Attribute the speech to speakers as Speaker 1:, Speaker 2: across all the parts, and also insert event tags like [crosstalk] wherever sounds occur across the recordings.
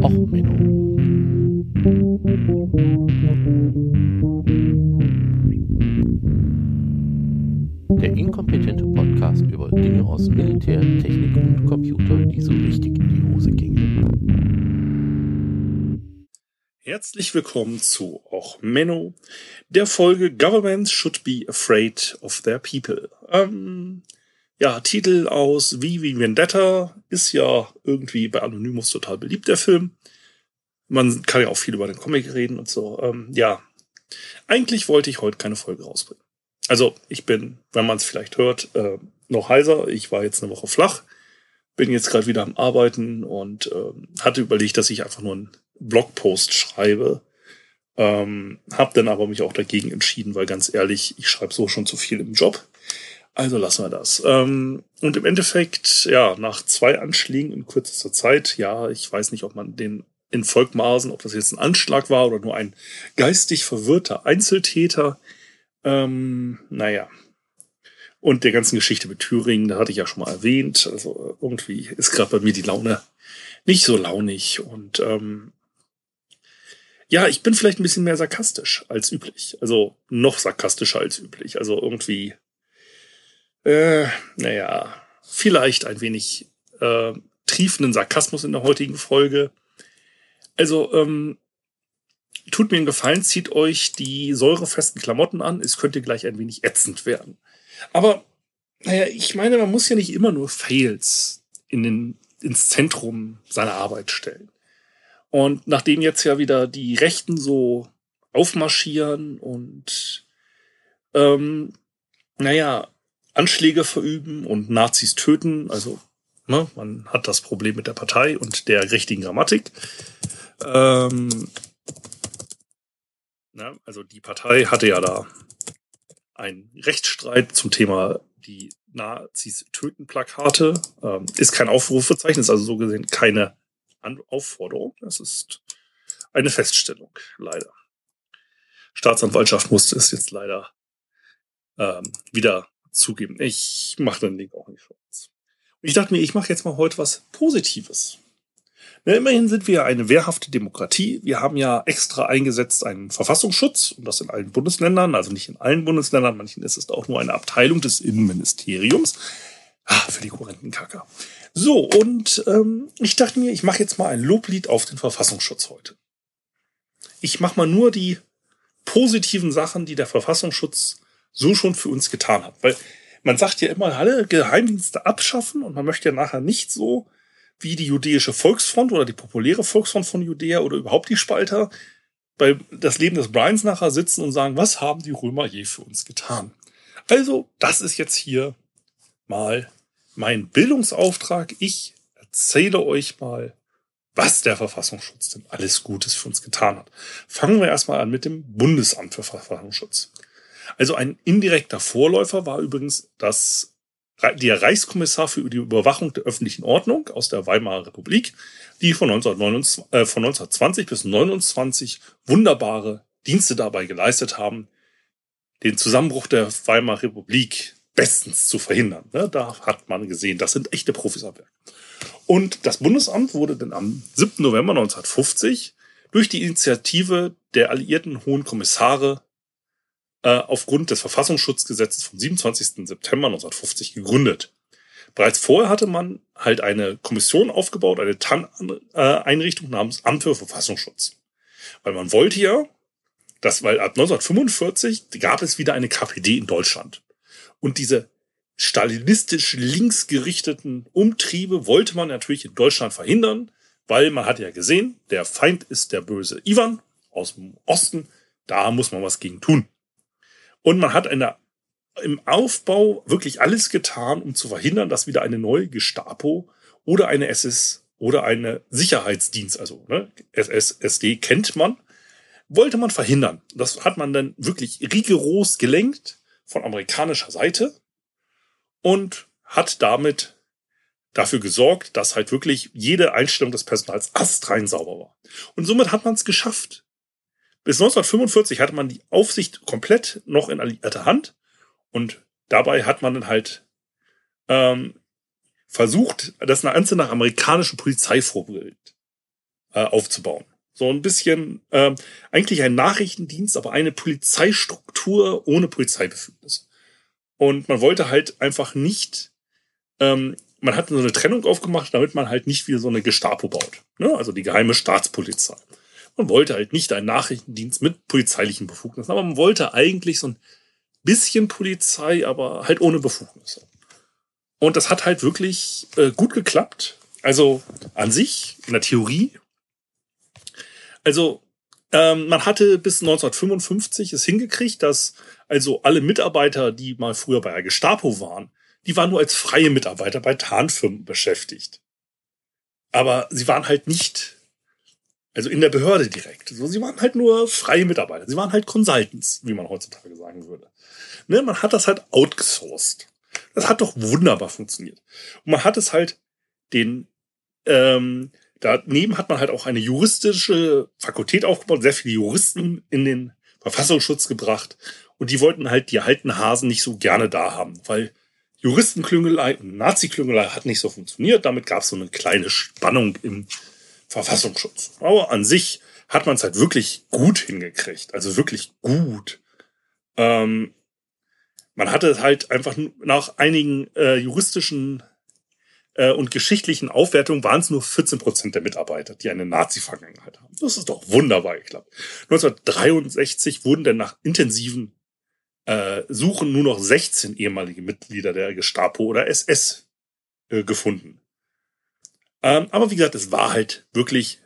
Speaker 1: Och, Menno. Der inkompetente Podcast über Dinge aus Militär, Technik und Computer, die so richtig in die Hose gingen.
Speaker 2: Herzlich willkommen zu Och Menno, der Folge Governments Should Be Afraid of Their People. Ähm, ja, Titel aus Wie wie Vendetta ist ja irgendwie bei Anonymous total beliebt, der Film. Man kann ja auch viel über den Comic reden und so. Ähm, ja, eigentlich wollte ich heute keine Folge rausbringen. Also ich bin, wenn man es vielleicht hört, äh, noch heiser. Ich war jetzt eine Woche flach, bin jetzt gerade wieder am Arbeiten und äh, hatte überlegt, dass ich einfach nur einen Blogpost schreibe. Ähm, hab dann aber mich auch dagegen entschieden, weil ganz ehrlich, ich schreibe so schon zu viel im Job. Also lassen wir das. Ähm, und im Endeffekt, ja, nach zwei Anschlägen in kürzester Zeit, ja, ich weiß nicht, ob man den in Volkmaßen, ob das jetzt ein Anschlag war oder nur ein geistig verwirrter Einzeltäter. Ähm, naja. Und der ganzen Geschichte mit Thüringen, da hatte ich ja schon mal erwähnt. Also irgendwie ist gerade bei mir die Laune nicht so launig. Und ähm, ja, ich bin vielleicht ein bisschen mehr sarkastisch als üblich. Also noch sarkastischer als üblich. Also irgendwie äh, naja, vielleicht ein wenig äh, triefenden Sarkasmus in der heutigen Folge. Also, ähm, tut mir einen Gefallen, zieht euch die säurefesten Klamotten an. Es könnte gleich ein wenig ätzend werden. Aber, naja, ich meine, man muss ja nicht immer nur Fails in den, ins Zentrum seiner Arbeit stellen. Und nachdem jetzt ja wieder die Rechten so aufmarschieren und ähm, naja, Anschläge verüben und Nazis töten. Also ne, man hat das Problem mit der Partei und der richtigen Grammatik. Ähm, na, also die Partei hatte ja da einen Rechtsstreit zum Thema die Nazis töten Plakate. Ähm, ist kein Aufrufezeichen, ist also so gesehen keine An Aufforderung. Das ist eine Feststellung, leider. Staatsanwaltschaft musste es jetzt leider ähm, wieder zugeben. Ich mache den Link auch nicht für uns. Ich dachte mir, ich mache jetzt mal heute was Positives. Na, immerhin sind wir eine wehrhafte Demokratie. Wir haben ja extra eingesetzt einen Verfassungsschutz und das in allen Bundesländern, also nicht in allen Bundesländern, manchen ist es auch nur eine Abteilung des Innenministeriums. Ah, für die Korrentenkacker. So, und ähm, ich dachte mir, ich mache jetzt mal ein Loblied auf den Verfassungsschutz heute. Ich mache mal nur die positiven Sachen, die der Verfassungsschutz so schon für uns getan hat. Weil man sagt ja immer, alle Geheimdienste abschaffen und man möchte ja nachher nicht so wie die jüdische Volksfront oder die populäre Volksfront von Judäa oder überhaupt die Spalter bei das Leben des Brians nachher sitzen und sagen, was haben die Römer je für uns getan? Also, das ist jetzt hier mal mein Bildungsauftrag. Ich erzähle euch mal, was der Verfassungsschutz denn alles Gutes für uns getan hat. Fangen wir erstmal an mit dem Bundesamt für Verfassungsschutz. Also ein indirekter Vorläufer war übrigens das, der Reichskommissar für die Überwachung der öffentlichen Ordnung aus der Weimarer Republik, die von, 1929, äh, von 1920 bis 1929 wunderbare Dienste dabei geleistet haben, den Zusammenbruch der Weimarer Republik bestens zu verhindern. Ne, da hat man gesehen, das sind echte Profis am Werk. Und das Bundesamt wurde dann am 7. November 1950 durch die Initiative der alliierten Hohen Kommissare äh, aufgrund des Verfassungsschutzgesetzes vom 27. September 1950 gegründet. Bereits vorher hatte man halt eine Kommission aufgebaut, eine TAN-Einrichtung namens Amt für Verfassungsschutz. Weil man wollte ja, dass, weil ab 1945 gab es wieder eine KPD in Deutschland. Und diese stalinistisch linksgerichteten Umtriebe wollte man natürlich in Deutschland verhindern, weil man hat ja gesehen, der Feind ist der böse Ivan aus dem Osten, da muss man was gegen tun. Und man hat eine, im Aufbau wirklich alles getan, um zu verhindern, dass wieder eine neue Gestapo oder eine SS oder eine Sicherheitsdienst, also ne, SS, SD kennt man, wollte man verhindern. Das hat man dann wirklich rigoros gelenkt von amerikanischer Seite und hat damit dafür gesorgt, dass halt wirklich jede Einstellung des Personals astrein sauber war. Und somit hat man es geschafft, bis 1945 hatte man die Aufsicht komplett noch in alliierter Hand und dabei hat man dann halt ähm, versucht, das Ganze nach amerikanischen Polizeivorbild äh, aufzubauen. So ein bisschen, äh, eigentlich ein Nachrichtendienst, aber eine Polizeistruktur ohne Polizeibefugnis. Und man wollte halt einfach nicht, ähm, man hat so eine Trennung aufgemacht, damit man halt nicht wie so eine Gestapo baut. Ne? Also die geheime Staatspolizei. Man wollte halt nicht einen Nachrichtendienst mit polizeilichen Befugnissen, aber man wollte eigentlich so ein bisschen Polizei, aber halt ohne Befugnisse. Und das hat halt wirklich äh, gut geklappt. Also an sich, in der Theorie. Also ähm, man hatte bis 1955 es hingekriegt, dass also alle Mitarbeiter, die mal früher bei der Gestapo waren, die waren nur als freie Mitarbeiter bei Tarnfirmen beschäftigt. Aber sie waren halt nicht, also in der Behörde direkt. So, sie waren halt nur freie Mitarbeiter. Sie waren halt Consultants, wie man heutzutage sagen würde. Ne, man hat das halt outgesourced. Das hat doch wunderbar funktioniert. Und man hat es halt den, ähm, daneben hat man halt auch eine juristische Fakultät aufgebaut, sehr viele Juristen in den Verfassungsschutz gebracht. Und die wollten halt die alten Hasen nicht so gerne da haben, weil Juristenklüngelei und Nazi-Klüngelei hat nicht so funktioniert. Damit gab es so eine kleine Spannung im Verfassungsschutz. Aber an sich hat man es halt wirklich gut hingekriegt. Also wirklich gut. Ähm, man hatte halt einfach nach einigen äh, juristischen äh, und geschichtlichen Aufwertungen waren es nur 14 Prozent der Mitarbeiter, die eine Nazi-Vergangenheit haben. Das ist doch wunderbar geklappt. 1963 wurden dann nach intensiven äh, Suchen nur noch 16 ehemalige Mitglieder der Gestapo oder SS äh, gefunden. Ähm, aber wie gesagt, es war halt wirklich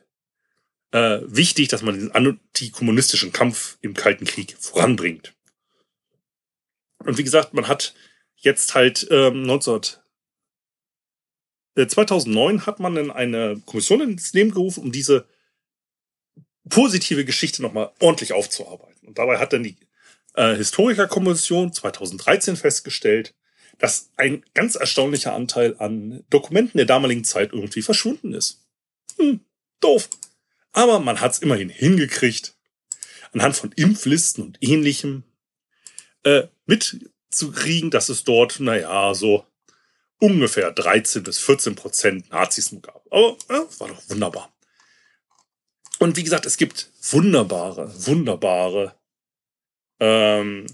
Speaker 2: äh, wichtig, dass man diesen antikommunistischen Kampf im Kalten Krieg voranbringt. Und wie gesagt, man hat jetzt halt ähm, 19 2009 äh, hat man dann eine Kommission ins Leben gerufen, um diese positive Geschichte nochmal ordentlich aufzuarbeiten. Und dabei hat dann die äh, Historikerkommission 2013 festgestellt, dass ein ganz erstaunlicher Anteil an Dokumenten der damaligen Zeit irgendwie verschwunden ist. Hm, doof. Aber man hat es immerhin hingekriegt, anhand von Impflisten und ähnlichem äh, mitzukriegen, dass es dort, naja, so ungefähr 13 bis 14 Prozent Nazis gab. Aber ja, war doch wunderbar. Und wie gesagt, es gibt wunderbare, wunderbare ähm,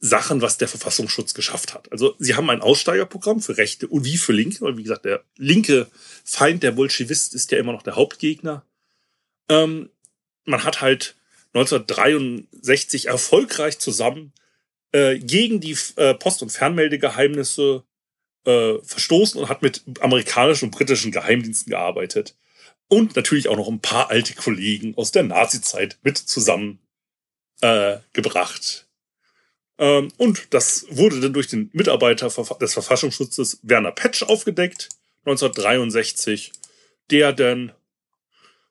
Speaker 2: Sachen, was der Verfassungsschutz geschafft hat. Also sie haben ein Aussteigerprogramm für Rechte und wie für Linke. Und wie gesagt, der linke Feind, der Bolschewist, ist ja immer noch der Hauptgegner. Ähm, man hat halt 1963 erfolgreich zusammen äh, gegen die äh, Post- und Fernmeldegeheimnisse äh, verstoßen und hat mit amerikanischen und britischen Geheimdiensten gearbeitet. Und natürlich auch noch ein paar alte Kollegen aus der Nazi-Zeit mit zusammen äh, und das wurde dann durch den Mitarbeiter des Verfassungsschutzes Werner Petsch aufgedeckt, 1963, der dann,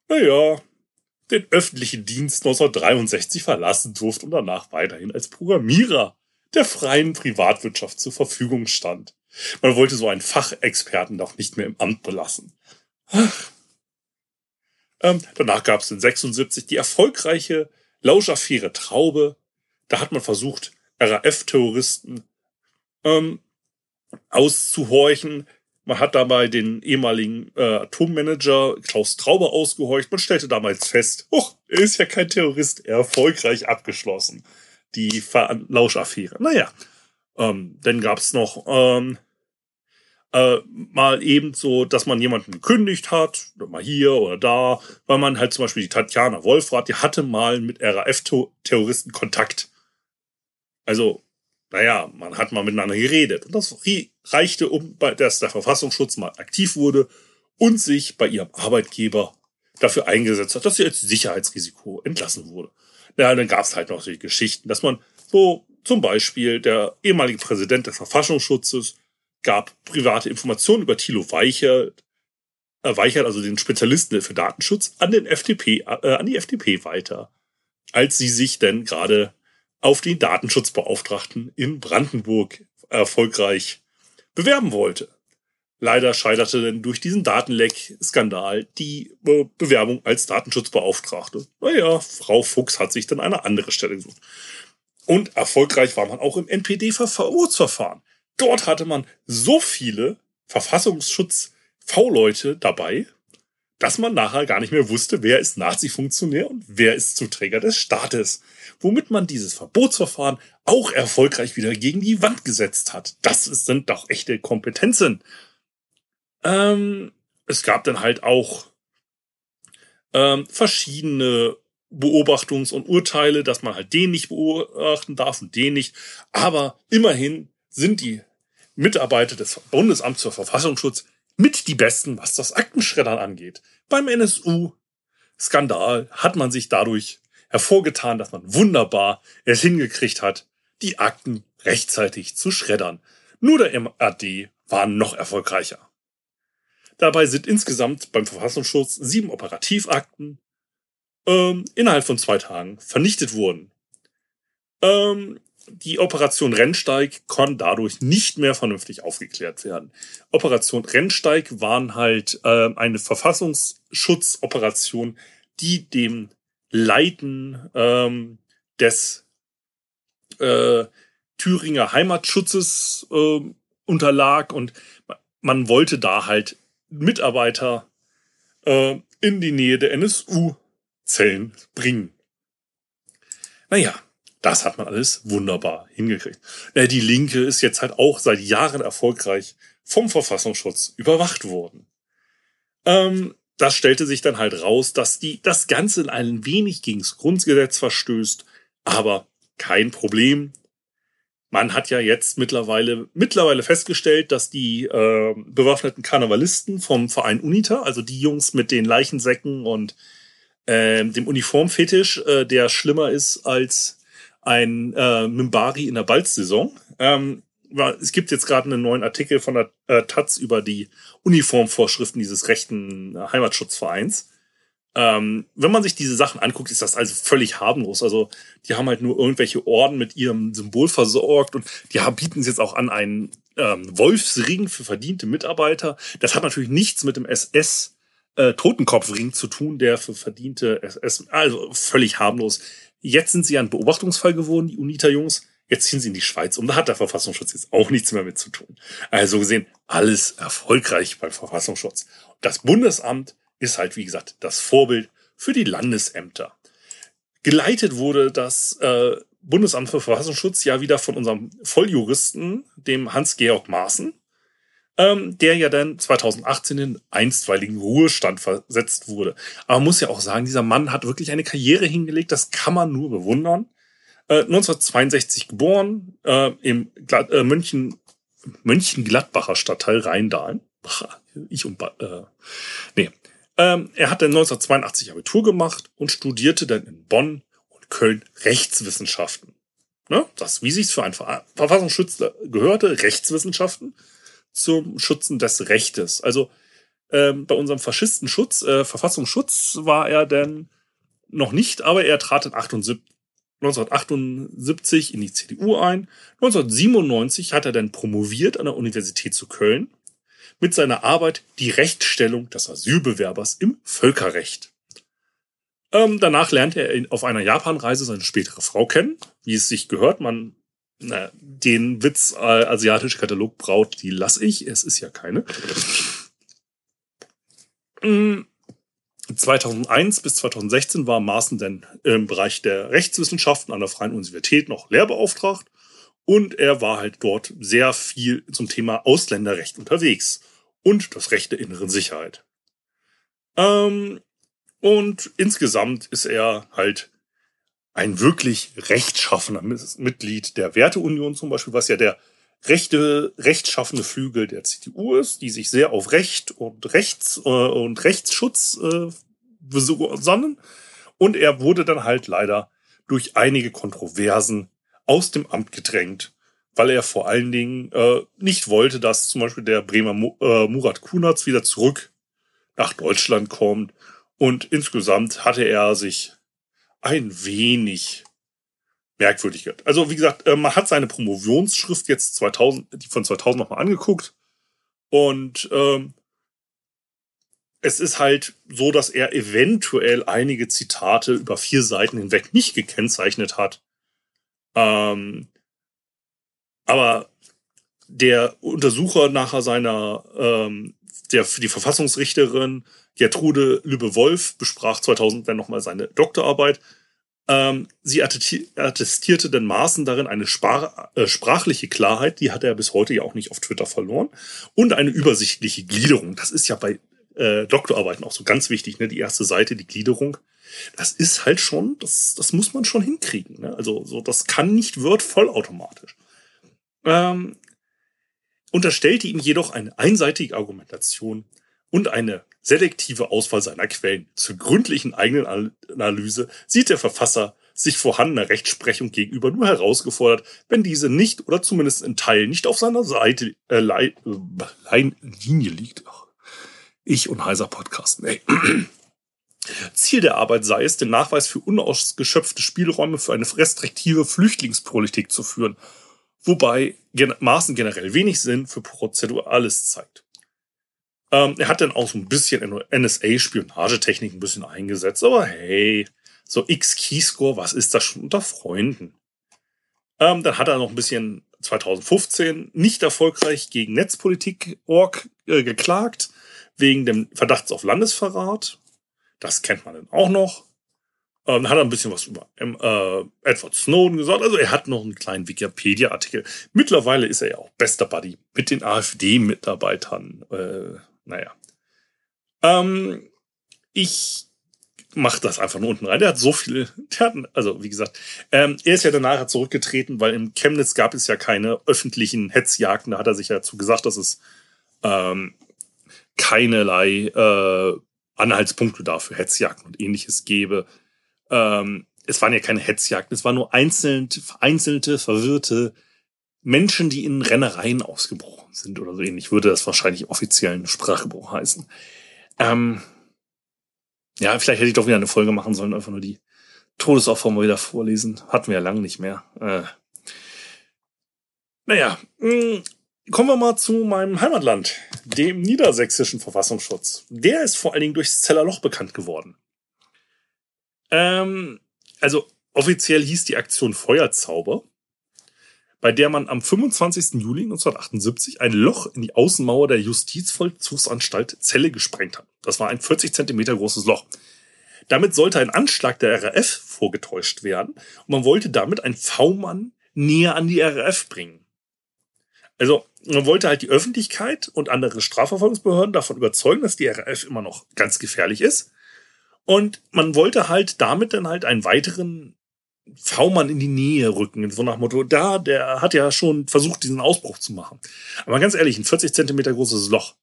Speaker 2: naja, den öffentlichen Dienst 1963 verlassen durfte und danach weiterhin als Programmierer der freien Privatwirtschaft zur Verfügung stand. Man wollte so einen Fachexperten doch nicht mehr im Amt belassen. Ähm, danach gab es in 76 die erfolgreiche Lauschaffäre Traube. Da hat man versucht, RAF-Terroristen ähm, auszuhorchen, man hat dabei den ehemaligen äh, Atommanager Klaus Trauber ausgehorcht. Man stellte damals fest, oh, er ist ja kein Terrorist, erfolgreich abgeschlossen. Die Lauschaffäre. Naja, ähm, dann gab's noch ähm, äh, mal eben so, dass man jemanden gekündigt hat, mal hier oder da, weil man halt zum Beispiel die Tatjana Wolfrath, die hatte mal mit RAF-Terroristen Kontakt. Also naja, man hat mal miteinander geredet. Und das reichte, um, dass der Verfassungsschutz mal aktiv wurde und sich bei ihrem Arbeitgeber dafür eingesetzt hat, dass sie als Sicherheitsrisiko entlassen wurde. Ja, dann gab es halt noch solche Geschichten, dass man so zum Beispiel der ehemalige Präsident des Verfassungsschutzes gab private Informationen über Thilo Weichert, äh, Weichert, also den Spezialisten für Datenschutz, an den FDP, äh, an die FDP weiter, als sie sich denn gerade auf den Datenschutzbeauftragten in Brandenburg erfolgreich bewerben wollte. Leider scheiterte denn durch diesen Datenleck-Skandal die Bewerbung als Datenschutzbeauftragte. Naja, Frau Fuchs hat sich dann eine andere Stelle gesucht. Und erfolgreich war man auch im NPD-Verbotsverfahren. Dort hatte man so viele Verfassungsschutz-V-Leute dabei, dass man nachher gar nicht mehr wusste, wer ist Nazi-Funktionär und wer ist Zuträger des Staates. Womit man dieses Verbotsverfahren auch erfolgreich wieder gegen die Wand gesetzt hat. Das sind doch echte Kompetenzen. Ähm, es gab dann halt auch ähm, verschiedene Beobachtungs- und Urteile, dass man halt den nicht beobachten darf und den nicht. Aber immerhin sind die Mitarbeiter des Bundesamts für Verfassungsschutz mit die Besten, was das Aktenschreddern angeht. Beim NSU-Skandal hat man sich dadurch hervorgetan, dass man wunderbar es hingekriegt hat, die Akten rechtzeitig zu schreddern. Nur der MAD war noch erfolgreicher. Dabei sind insgesamt beim Verfassungsschutz sieben Operativakten ähm, innerhalb von zwei Tagen vernichtet worden. Ähm, die Operation Rennsteig kann dadurch nicht mehr vernünftig aufgeklärt werden. Operation Rennsteig waren halt äh, eine Verfassungsschutzoperation, die dem Leiten ähm, des äh, Thüringer Heimatschutzes äh, unterlag und man wollte da halt Mitarbeiter äh, in die Nähe der NSU-Zellen bringen. Naja, das hat man alles wunderbar hingekriegt. Äh, die Linke ist jetzt halt auch seit Jahren erfolgreich vom Verfassungsschutz überwacht worden. Ähm, das stellte sich dann halt raus, dass die das Ganze ein wenig gegens Grundgesetz verstößt, aber kein Problem man hat ja jetzt mittlerweile mittlerweile festgestellt, dass die äh, bewaffneten Karnevalisten vom Verein Unita, also die Jungs mit den Leichensäcken und äh, dem Uniformfetisch, äh, der schlimmer ist als ein äh, Mimbari in der Balzsaison. Ähm, es gibt jetzt gerade einen neuen Artikel von der äh, Taz über die Uniformvorschriften dieses rechten Heimatschutzvereins. Ähm, wenn man sich diese Sachen anguckt, ist das also völlig harmlos. Also die haben halt nur irgendwelche Orden mit ihrem Symbol versorgt und die bieten es jetzt auch an einen ähm, Wolfsring für verdiente Mitarbeiter. Das hat natürlich nichts mit dem SS äh, Totenkopfring zu tun, der für verdiente SS, also völlig harmlos. Jetzt sind sie ein Beobachtungsfall geworden, die UNITA-Jungs. Jetzt ziehen sie in die Schweiz und da hat der Verfassungsschutz jetzt auch nichts mehr mit zu tun. Also gesehen, alles erfolgreich beim Verfassungsschutz. Das Bundesamt ist halt, wie gesagt, das Vorbild für die Landesämter. Geleitet wurde das äh, Bundesamt für Verfassungsschutz ja wieder von unserem Volljuristen, dem Hans-Georg Maaßen, ähm, der ja dann 2018 in einstweiligen Ruhestand versetzt wurde. Aber man muss ja auch sagen, dieser Mann hat wirklich eine Karriere hingelegt, das kann man nur bewundern. Äh, 1962 geboren, äh, im Glad äh, München, Mönchengladbacher Stadtteil Rheindahlen. Ich und äh, nee, ähm, er hat dann 1982 Abitur gemacht und studierte dann in Bonn und Köln Rechtswissenschaften. Ne? Das, wie sich's für einen Verfassungsschützer gehörte, Rechtswissenschaften zum Schützen des Rechtes. Also ähm, bei unserem Faschistenschutz, äh, Verfassungsschutz war er denn noch nicht, aber er trat in 78, 1978 in die CDU ein. 1997 hat er dann promoviert an der Universität zu Köln mit seiner Arbeit Die Rechtsstellung des Asylbewerbers im Völkerrecht. Ähm, danach lernte er auf einer Japanreise seine spätere Frau kennen, wie es sich gehört. Man, na, den Witz äh, asiatische Katalogbraut, die lass ich. Es ist ja keine. 2001 mm, bis 2016 war Maaßen dann im Bereich der Rechtswissenschaften an der Freien Universität noch Lehrbeauftragt und er war halt dort sehr viel zum Thema Ausländerrecht unterwegs und das Recht der inneren Sicherheit. Ähm, und insgesamt ist er halt ein wirklich rechtschaffener Mitglied der Werteunion zum Beispiel, was ja der rechte, rechtschaffende Flügel der CDU ist, die sich sehr auf Recht und Rechts äh, und Rechtsschutz äh, besonnen. Und er wurde dann halt leider durch einige Kontroversen aus dem Amt gedrängt weil er vor allen Dingen äh, nicht wollte, dass zum Beispiel der Bremer Mu äh, Murat Kunatz wieder zurück nach Deutschland kommt. Und insgesamt hatte er sich ein wenig merkwürdig gehört. Also wie gesagt, äh, man hat seine Promotionsschrift jetzt 2000, die von 2000 nochmal angeguckt und ähm, es ist halt so, dass er eventuell einige Zitate über vier Seiten hinweg nicht gekennzeichnet hat. Ähm, aber der Untersucher nachher seiner ähm, der, die Verfassungsrichterin Gertrude Lübbe-Wolf besprach 2000 dann nochmal seine Doktorarbeit. Ähm, sie attestierte den Maßen darin eine Spar äh, sprachliche Klarheit, die hat er bis heute ja auch nicht auf Twitter verloren, und eine übersichtliche Gliederung. Das ist ja bei äh, Doktorarbeiten auch so ganz wichtig, ne? Die erste Seite, die Gliederung. Das ist halt schon, das, das muss man schon hinkriegen. Ne? Also so, das kann nicht Word vollautomatisch. Ähm, unterstellte ihm jedoch eine einseitige Argumentation und eine selektive Auswahl seiner Quellen. Zur gründlichen eigenen Analyse sieht der Verfasser sich vorhandener Rechtsprechung gegenüber nur herausgefordert, wenn diese nicht oder zumindest in Teilen nicht auf seiner Seite äh, Lei, äh, Linie liegt. Ich und heiser Podcast. Nee. Ziel der Arbeit sei es, den Nachweis für unausgeschöpfte Spielräume für eine restriktive Flüchtlingspolitik zu führen, wobei Maßen generell wenig Sinn für Prozedurales zeigt. Ähm, er hat dann auch so ein bisschen NSA-Spionagetechnik ein bisschen eingesetzt, aber hey, so X-Keyscore, was ist das schon unter Freunden? Ähm, dann hat er noch ein bisschen 2015 nicht erfolgreich gegen Netzpolitik.org äh, geklagt, wegen dem Verdachts auf Landesverrat. Das kennt man dann auch noch. Ähm, hat er ein bisschen was über äh, Edward Snowden gesagt. Also er hat noch einen kleinen Wikipedia-Artikel. Mittlerweile ist er ja auch bester Buddy mit den AfD-Mitarbeitern. Äh, naja. Ähm, ich mache das einfach nur unten rein. Der hat so viele, der hat, also wie gesagt, ähm, er ist ja danach zurückgetreten, weil im Chemnitz gab es ja keine öffentlichen Hetzjagden. Da hat er sich ja dazu gesagt, dass es ähm, keinerlei äh, Anhaltspunkte dafür Hetzjagden und ähnliches gäbe. Ähm, es waren ja keine Hetzjagden, es waren nur einzeln, vereinzelte, verwirrte Menschen, die in Rennereien ausgebrochen sind oder so ähnlich, würde das wahrscheinlich offiziellen Sprachgebrauch heißen. Ähm, ja, vielleicht hätte ich doch wieder eine Folge machen sollen, einfach nur die Todesopfer mal wieder vorlesen. Hatten wir ja lange nicht mehr. Äh, naja, mh, hm, kommen wir mal zu meinem Heimatland, dem niedersächsischen Verfassungsschutz. Der ist vor allen Dingen durchs Zellerloch bekannt geworden. Ähm, also offiziell hieß die Aktion Feuerzauber bei der man am 25. Juli 1978 ein Loch in die Außenmauer der Justizvollzugsanstalt Celle gesprengt hat. Das war ein 40 Zentimeter großes Loch. Damit sollte ein Anschlag der RAF vorgetäuscht werden und man wollte damit einen V-Mann näher an die RAF bringen. Also man wollte halt die Öffentlichkeit und andere Strafverfolgungsbehörden davon überzeugen, dass die RAF immer noch ganz gefährlich ist. Und man wollte halt damit dann halt einen weiteren V-Mann in die Nähe rücken. So nach Motto, da, der hat ja schon versucht, diesen Ausbruch zu machen. Aber ganz ehrlich, ein 40 Zentimeter großes Loch.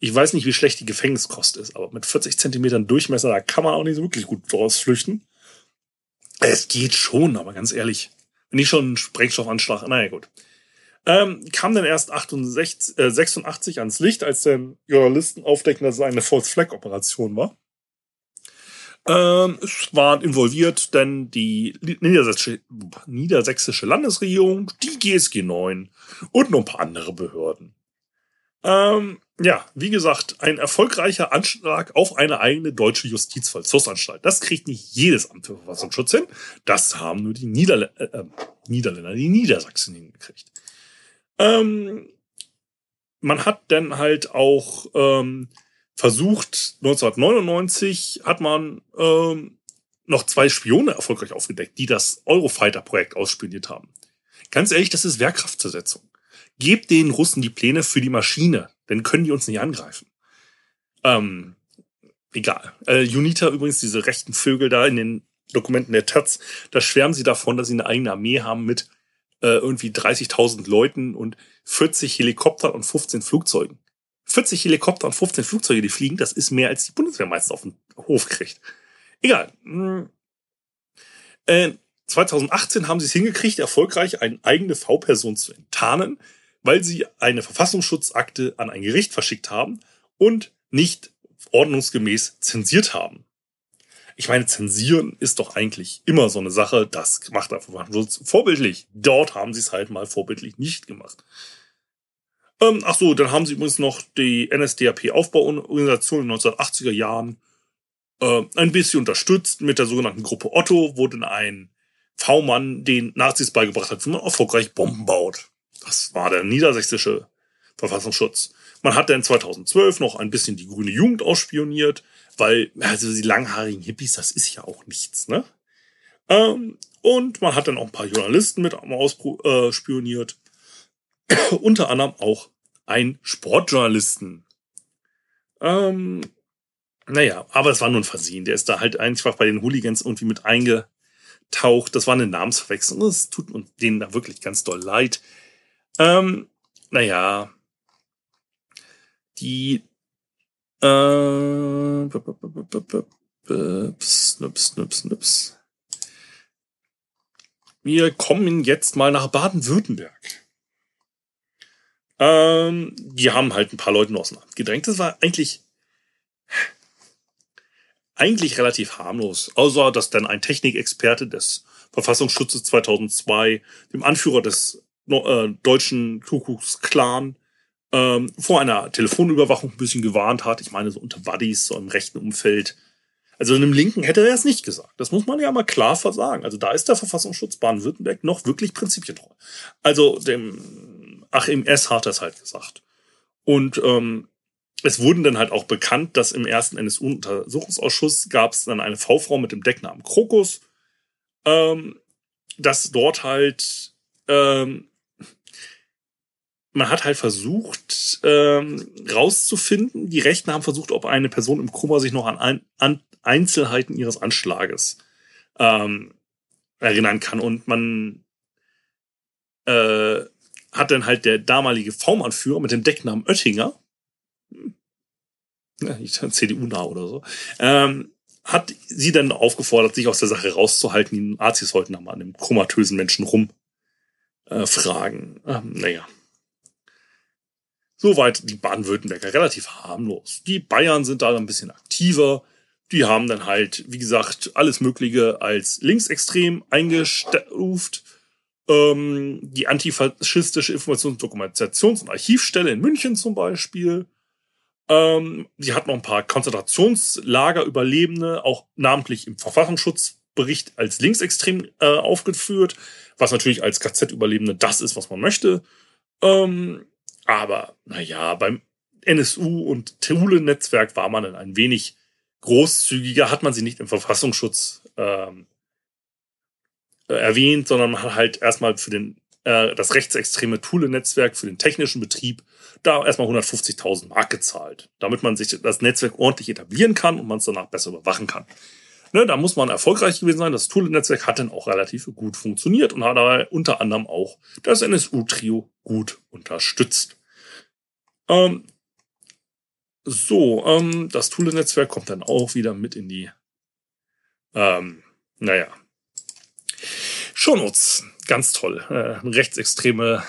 Speaker 2: Ich weiß nicht, wie schlecht die Gefängniskost ist, aber mit 40 Zentimetern Durchmesser, da kann man auch nicht so wirklich gut draus flüchten. Es geht schon, aber ganz ehrlich, wenn ich schon einen Sprengstoffanschlag, naja gut. Ähm, kam dann erst 68, äh, 86 ans Licht, als dann Journalisten aufdecken, dass es eine False Flag Operation war. Ähm, es waren involviert denn die niedersächsische, niedersächsische Landesregierung, die GSG 9 und noch ein paar andere Behörden. Ähm, ja, wie gesagt, ein erfolgreicher Anschlag auf eine eigene deutsche Justizvollzugsanstalt. Das kriegt nicht jedes Amt für Verfassungsschutz hin. Das haben nur die Niederl äh, äh Niederländer, die Niedersachsen hingekriegt. Ähm, man hat dann halt auch ähm, versucht, 1999 hat man ähm, noch zwei Spione erfolgreich aufgedeckt, die das Eurofighter-Projekt ausspioniert haben. Ganz ehrlich, das ist Wehrkraftzersetzung. Gebt den Russen die Pläne für die Maschine, dann können die uns nicht angreifen. Ähm, egal. Äh, UNITA übrigens, diese rechten Vögel da in den Dokumenten der Taz, da schwärmen sie davon, dass sie eine eigene Armee haben mit äh, irgendwie 30.000 Leuten und 40 Helikoptern und 15 Flugzeugen. 40 Helikopter und 15 Flugzeuge, die fliegen, das ist mehr als die Bundeswehr meistens auf den Hof kriegt. Egal. Hm. Äh, 2018 haben sie es hingekriegt, erfolgreich eine eigene V-Person zu enttarnen, weil sie eine Verfassungsschutzakte an ein Gericht verschickt haben und nicht ordnungsgemäß zensiert haben. Ich meine, zensieren ist doch eigentlich immer so eine Sache, das macht der Verfassungsschutz vorbildlich. Dort haben sie es halt mal vorbildlich nicht gemacht. Ähm, ach so, dann haben sie übrigens noch die NSDAP-Aufbauorganisation in den 1980er Jahren äh, ein bisschen unterstützt mit der sogenannten Gruppe Otto, wo dann ein V-Mann den Nazis beigebracht hat, wie man erfolgreich Bomben baut. Das war der niedersächsische Verfassungsschutz. Man hat dann 2012 noch ein bisschen die grüne Jugend ausspioniert, weil, also die langhaarigen Hippies, das ist ja auch nichts, ne? Ähm, und man hat dann auch ein paar Journalisten mit ausspioniert. [coughs] Unter anderem auch ein Sportjournalisten. Ähm, naja, aber es war nur ein Versehen. Der ist da halt einfach bei den Hooligans irgendwie mit eingetaucht. Das war eine Namensverwechslung. Das tut uns denen da wirklich ganz doll leid. Ähm, naja, die äh, snips, snips, snips. Wir kommen jetzt mal nach Baden-Württemberg. Ähm, die haben halt ein paar Leute aus dem Amt gedrängt. Das war eigentlich eigentlich relativ harmlos. Außer, dass dann ein Technikexperte des Verfassungsschutzes 2002 dem Anführer des äh, deutschen Kuckucksklan ähm, vor einer Telefonüberwachung ein bisschen gewarnt hat. Ich meine, so unter Buddies, so im rechten Umfeld. Also in einem Linken hätte er es nicht gesagt. Das muss man ja mal klar versagen. Also da ist der Verfassungsschutz Baden-Württemberg noch wirklich prinzipientreu. Also dem Achim S. hat das halt gesagt. Und ähm, es wurden dann halt auch bekannt, dass im ersten NSU-Untersuchungsausschuss gab es dann eine V-Frau mit dem Decknamen Krokus, ähm, dass dort halt ähm, man hat halt versucht ähm, rauszufinden, die Rechten haben versucht, ob eine Person im Koma sich noch an, ein, an Einzelheiten ihres Anschlages ähm, erinnern kann. Und man äh, hat dann halt der damalige V-Anführer mit dem Decknamen Oettinger, ja, ich CDU nah oder so, ähm, hat sie dann aufgefordert, sich aus der Sache rauszuhalten. Die Nazis wollten da mal an dem komatösen Menschen rumfragen. Äh, ähm, naja. Soweit die Baden-Württemberger relativ harmlos. Die Bayern sind da ein bisschen aktiver. Die haben dann halt, wie gesagt, alles Mögliche als linksextrem eingestuft. Ähm, die antifaschistische Informations-, Dokumentations- und Archivstelle in München zum Beispiel. Ähm, die hat noch ein paar Konzentrationslagerüberlebende, auch namentlich im Verfassungsschutzbericht als linksextrem äh, aufgeführt, was natürlich als KZ-Überlebende das ist, was man möchte. Ähm, aber naja, beim NSU und Thule-Netzwerk war man dann ein wenig großzügiger, hat man sie nicht im Verfassungsschutz ähm, äh, erwähnt, sondern man hat halt erstmal für den äh, das rechtsextreme Thule-Netzwerk für den technischen Betrieb da erstmal 150.000 Mark gezahlt, damit man sich das Netzwerk ordentlich etablieren kann und man es danach besser überwachen kann. Ne, da muss man erfolgreich gewesen sein. Das Thule-Netzwerk hat dann auch relativ gut funktioniert und hat dabei unter anderem auch das NSU-Trio gut unterstützt. Ähm, so, ähm, das Thule-Netzwerk kommt dann auch wieder mit in die, ähm, naja, Shownotes. Ganz toll. Äh, rechtsextreme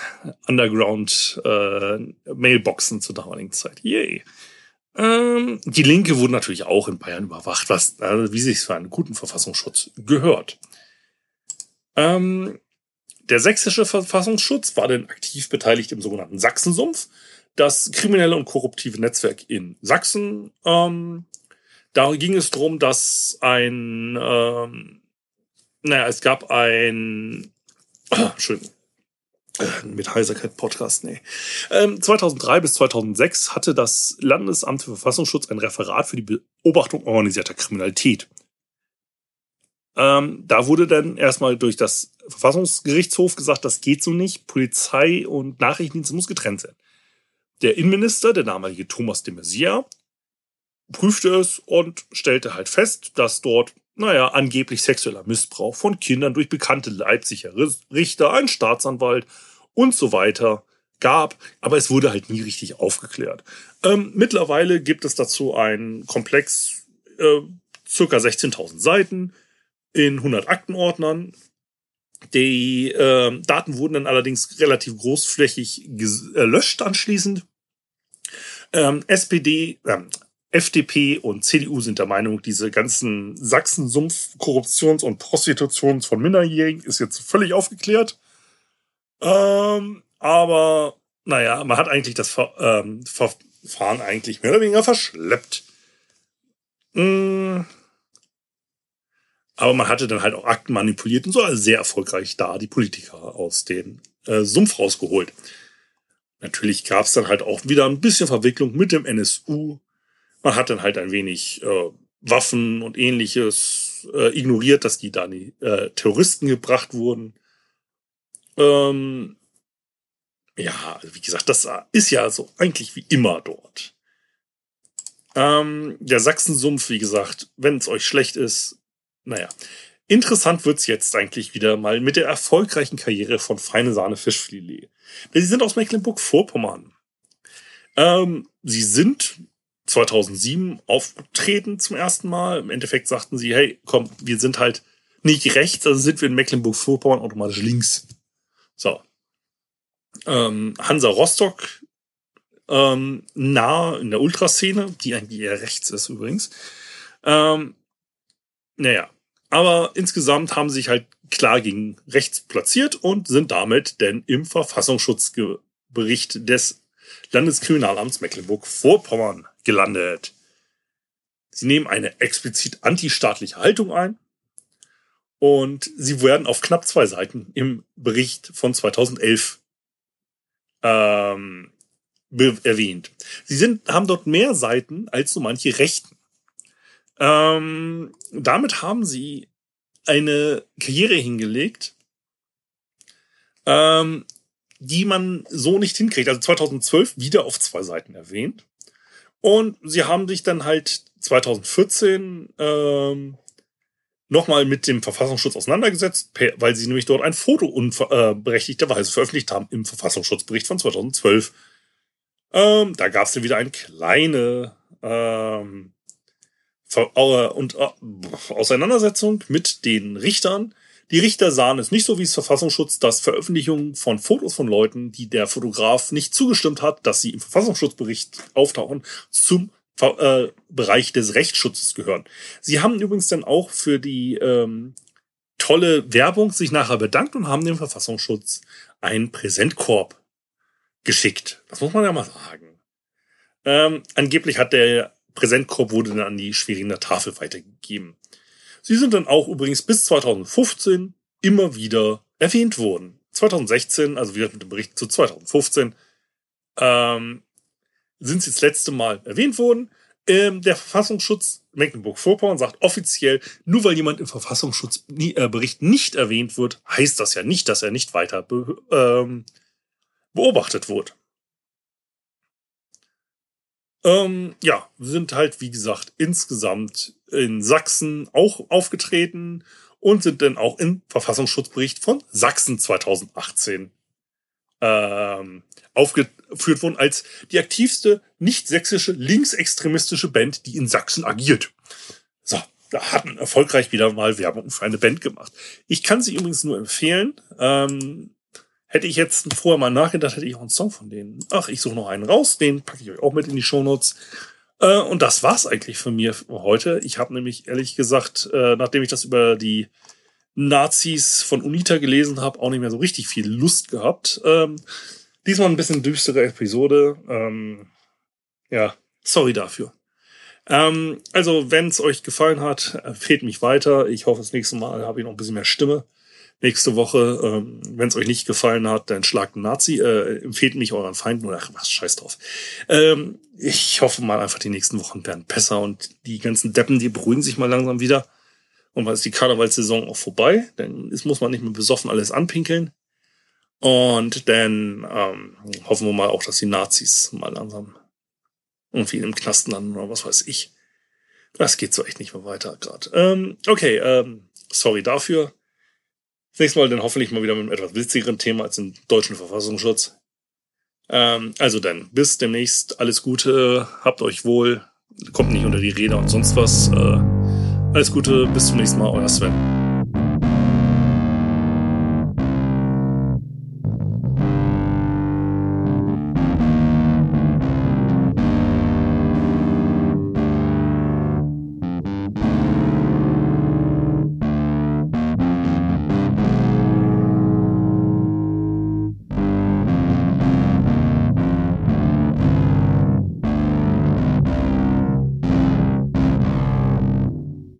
Speaker 2: Underground-Mailboxen äh, zur damaligen Zeit. Yay. Ähm, die Linke wurde natürlich auch in Bayern überwacht, was, also wie sich für einen guten Verfassungsschutz gehört. Ähm, der sächsische Verfassungsschutz war dann aktiv beteiligt im sogenannten Sachsensumpf das kriminelle und korruptive Netzwerk in Sachsen. Ähm, da ging es darum, dass ein, ähm, naja, es gab ein, [clears throat] äh, schön, mit Heiserkeit Podcast, nee. Ähm, 2003 bis 2006 hatte das Landesamt für Verfassungsschutz ein Referat für die Beobachtung organisierter Kriminalität. Ähm, da wurde dann erstmal durch das Verfassungsgerichtshof gesagt, das geht so nicht. Polizei und Nachrichtendienste muss getrennt sein. Der Innenminister, der damalige Thomas de Maizière, prüfte es und stellte halt fest, dass dort, naja, angeblich sexueller Missbrauch von Kindern durch bekannte Leipziger Richter, ein Staatsanwalt und so weiter gab, aber es wurde halt nie richtig aufgeklärt. Ähm, mittlerweile gibt es dazu einen Komplex, äh, circa 16.000 Seiten in 100 Aktenordnern. Die äh, Daten wurden dann allerdings relativ großflächig gelöscht anschließend. Ähm, SPD, ähm, FDP und CDU sind der Meinung, diese ganzen Sachsen-Sumpf Korruptions- und Prostitutions von Minderjährigen ist jetzt völlig aufgeklärt. Ähm, aber naja, man hat eigentlich das Ver ähm, Verfahren eigentlich mehr oder weniger verschleppt. Mm. Aber man hatte dann halt auch Akten manipuliert und so also sehr erfolgreich da die Politiker aus dem äh, Sumpf rausgeholt. natürlich gab es dann halt auch wieder ein bisschen Verwicklung mit dem NSU. Man hat dann halt ein wenig äh, Waffen und ähnliches äh, ignoriert, dass die da die äh, Terroristen gebracht wurden. Ähm, ja, also wie gesagt, das ist ja so eigentlich wie immer dort. Ähm, der Sachsensumpf, wie gesagt, wenn es euch schlecht ist, naja. Interessant wird's jetzt eigentlich wieder mal mit der erfolgreichen Karriere von Feine Sahne Fischfilet. Sie sind aus Mecklenburg-Vorpommern. Ähm, sie sind 2007 aufgetreten zum ersten Mal. Im Endeffekt sagten sie, hey, komm, wir sind halt nicht rechts, also sind wir in Mecklenburg-Vorpommern automatisch links. So. Ähm, Hansa Rostock, ähm, nah in der Ultraszene, die eigentlich eher rechts ist übrigens. Ähm, naja, aber insgesamt haben sie sich halt klar gegen rechts platziert und sind damit denn im Verfassungsschutzbericht des Landeskriminalamts Mecklenburg-Vorpommern gelandet. Sie nehmen eine explizit antistaatliche Haltung ein und sie werden auf knapp zwei Seiten im Bericht von 2011 ähm, erwähnt. Sie sind, haben dort mehr Seiten als so manche Rechten. Ähm, damit haben sie eine Karriere hingelegt, ähm, die man so nicht hinkriegt. Also 2012 wieder auf zwei Seiten erwähnt. Und sie haben sich dann halt 2014 ähm, nochmal mit dem Verfassungsschutz auseinandergesetzt, weil sie nämlich dort ein Foto unberechtigterweise veröffentlicht haben im Verfassungsschutzbericht von 2012. Ähm, da gab es dann wieder eine kleine ähm, und äh, Auseinandersetzung mit den Richtern. Die Richter sahen es nicht so wie das Verfassungsschutz, dass Veröffentlichungen von Fotos von Leuten, die der Fotograf nicht zugestimmt hat, dass sie im Verfassungsschutzbericht auftauchen, zum äh, Bereich des Rechtsschutzes gehören. Sie haben übrigens dann auch für die ähm, tolle Werbung sich nachher bedankt und haben dem Verfassungsschutz einen Präsentkorb geschickt. Das muss man ja mal sagen. Ähm, angeblich hat der Präsentkorb wurde dann an die Schweriner Tafel weitergegeben. Sie sind dann auch übrigens bis 2015 immer wieder erwähnt worden. 2016, also wieder mit dem Bericht zu 2015, ähm, sind sie das letzte Mal erwähnt worden. Ähm, der Verfassungsschutz Mecklenburg-Vorpommern sagt offiziell, nur weil jemand im Verfassungsschutzbericht nicht erwähnt wird, heißt das ja nicht, dass er nicht weiter be ähm, beobachtet wird. Ähm, ja, sind halt, wie gesagt, insgesamt in Sachsen auch aufgetreten und sind dann auch im Verfassungsschutzbericht von Sachsen 2018 ähm, aufgeführt worden als die aktivste nicht-sächsische linksextremistische Band, die in Sachsen agiert. So, da hatten erfolgreich wieder mal Werbung für eine Band gemacht. Ich kann sie übrigens nur empfehlen. Ähm, Hätte ich jetzt vorher mal nachgedacht, hätte ich auch einen Song von denen. Ach, ich suche noch einen raus, den packe ich euch auch mit in die Shownotes. Äh, und das war's eigentlich von mir heute. Ich habe nämlich ehrlich gesagt, äh, nachdem ich das über die Nazis von UNITA gelesen habe, auch nicht mehr so richtig viel Lust gehabt. Ähm, diesmal ein bisschen düstere Episode. Ähm, ja, sorry dafür. Ähm, also, wenn es euch gefallen hat, empfehlt mich weiter. Ich hoffe, das nächste Mal habe ich noch ein bisschen mehr Stimme nächste Woche. Ähm, Wenn es euch nicht gefallen hat, dann schlagt einen Nazi, äh, empfehlt mich euren Feinden oder ach, was, scheiß drauf. Ähm, ich hoffe mal einfach, die nächsten Wochen werden besser und die ganzen Deppen, die beruhigen sich mal langsam wieder. Und weil ist die Karnevalssaison auch vorbei, dann ist, muss man nicht mehr besoffen alles anpinkeln. Und dann ähm, hoffen wir mal auch, dass die Nazis mal langsam irgendwie im Knast landen oder was weiß ich. Das geht so echt nicht mehr weiter gerade. Ähm, okay, ähm, sorry dafür. Das nächste Mal dann hoffentlich mal wieder mit einem etwas witzigeren Thema als im deutschen Verfassungsschutz. Ähm, also dann, bis demnächst. Alles Gute, habt euch wohl, kommt nicht unter die Räder und sonst was. Äh, alles Gute, bis zum nächsten Mal, euer Sven.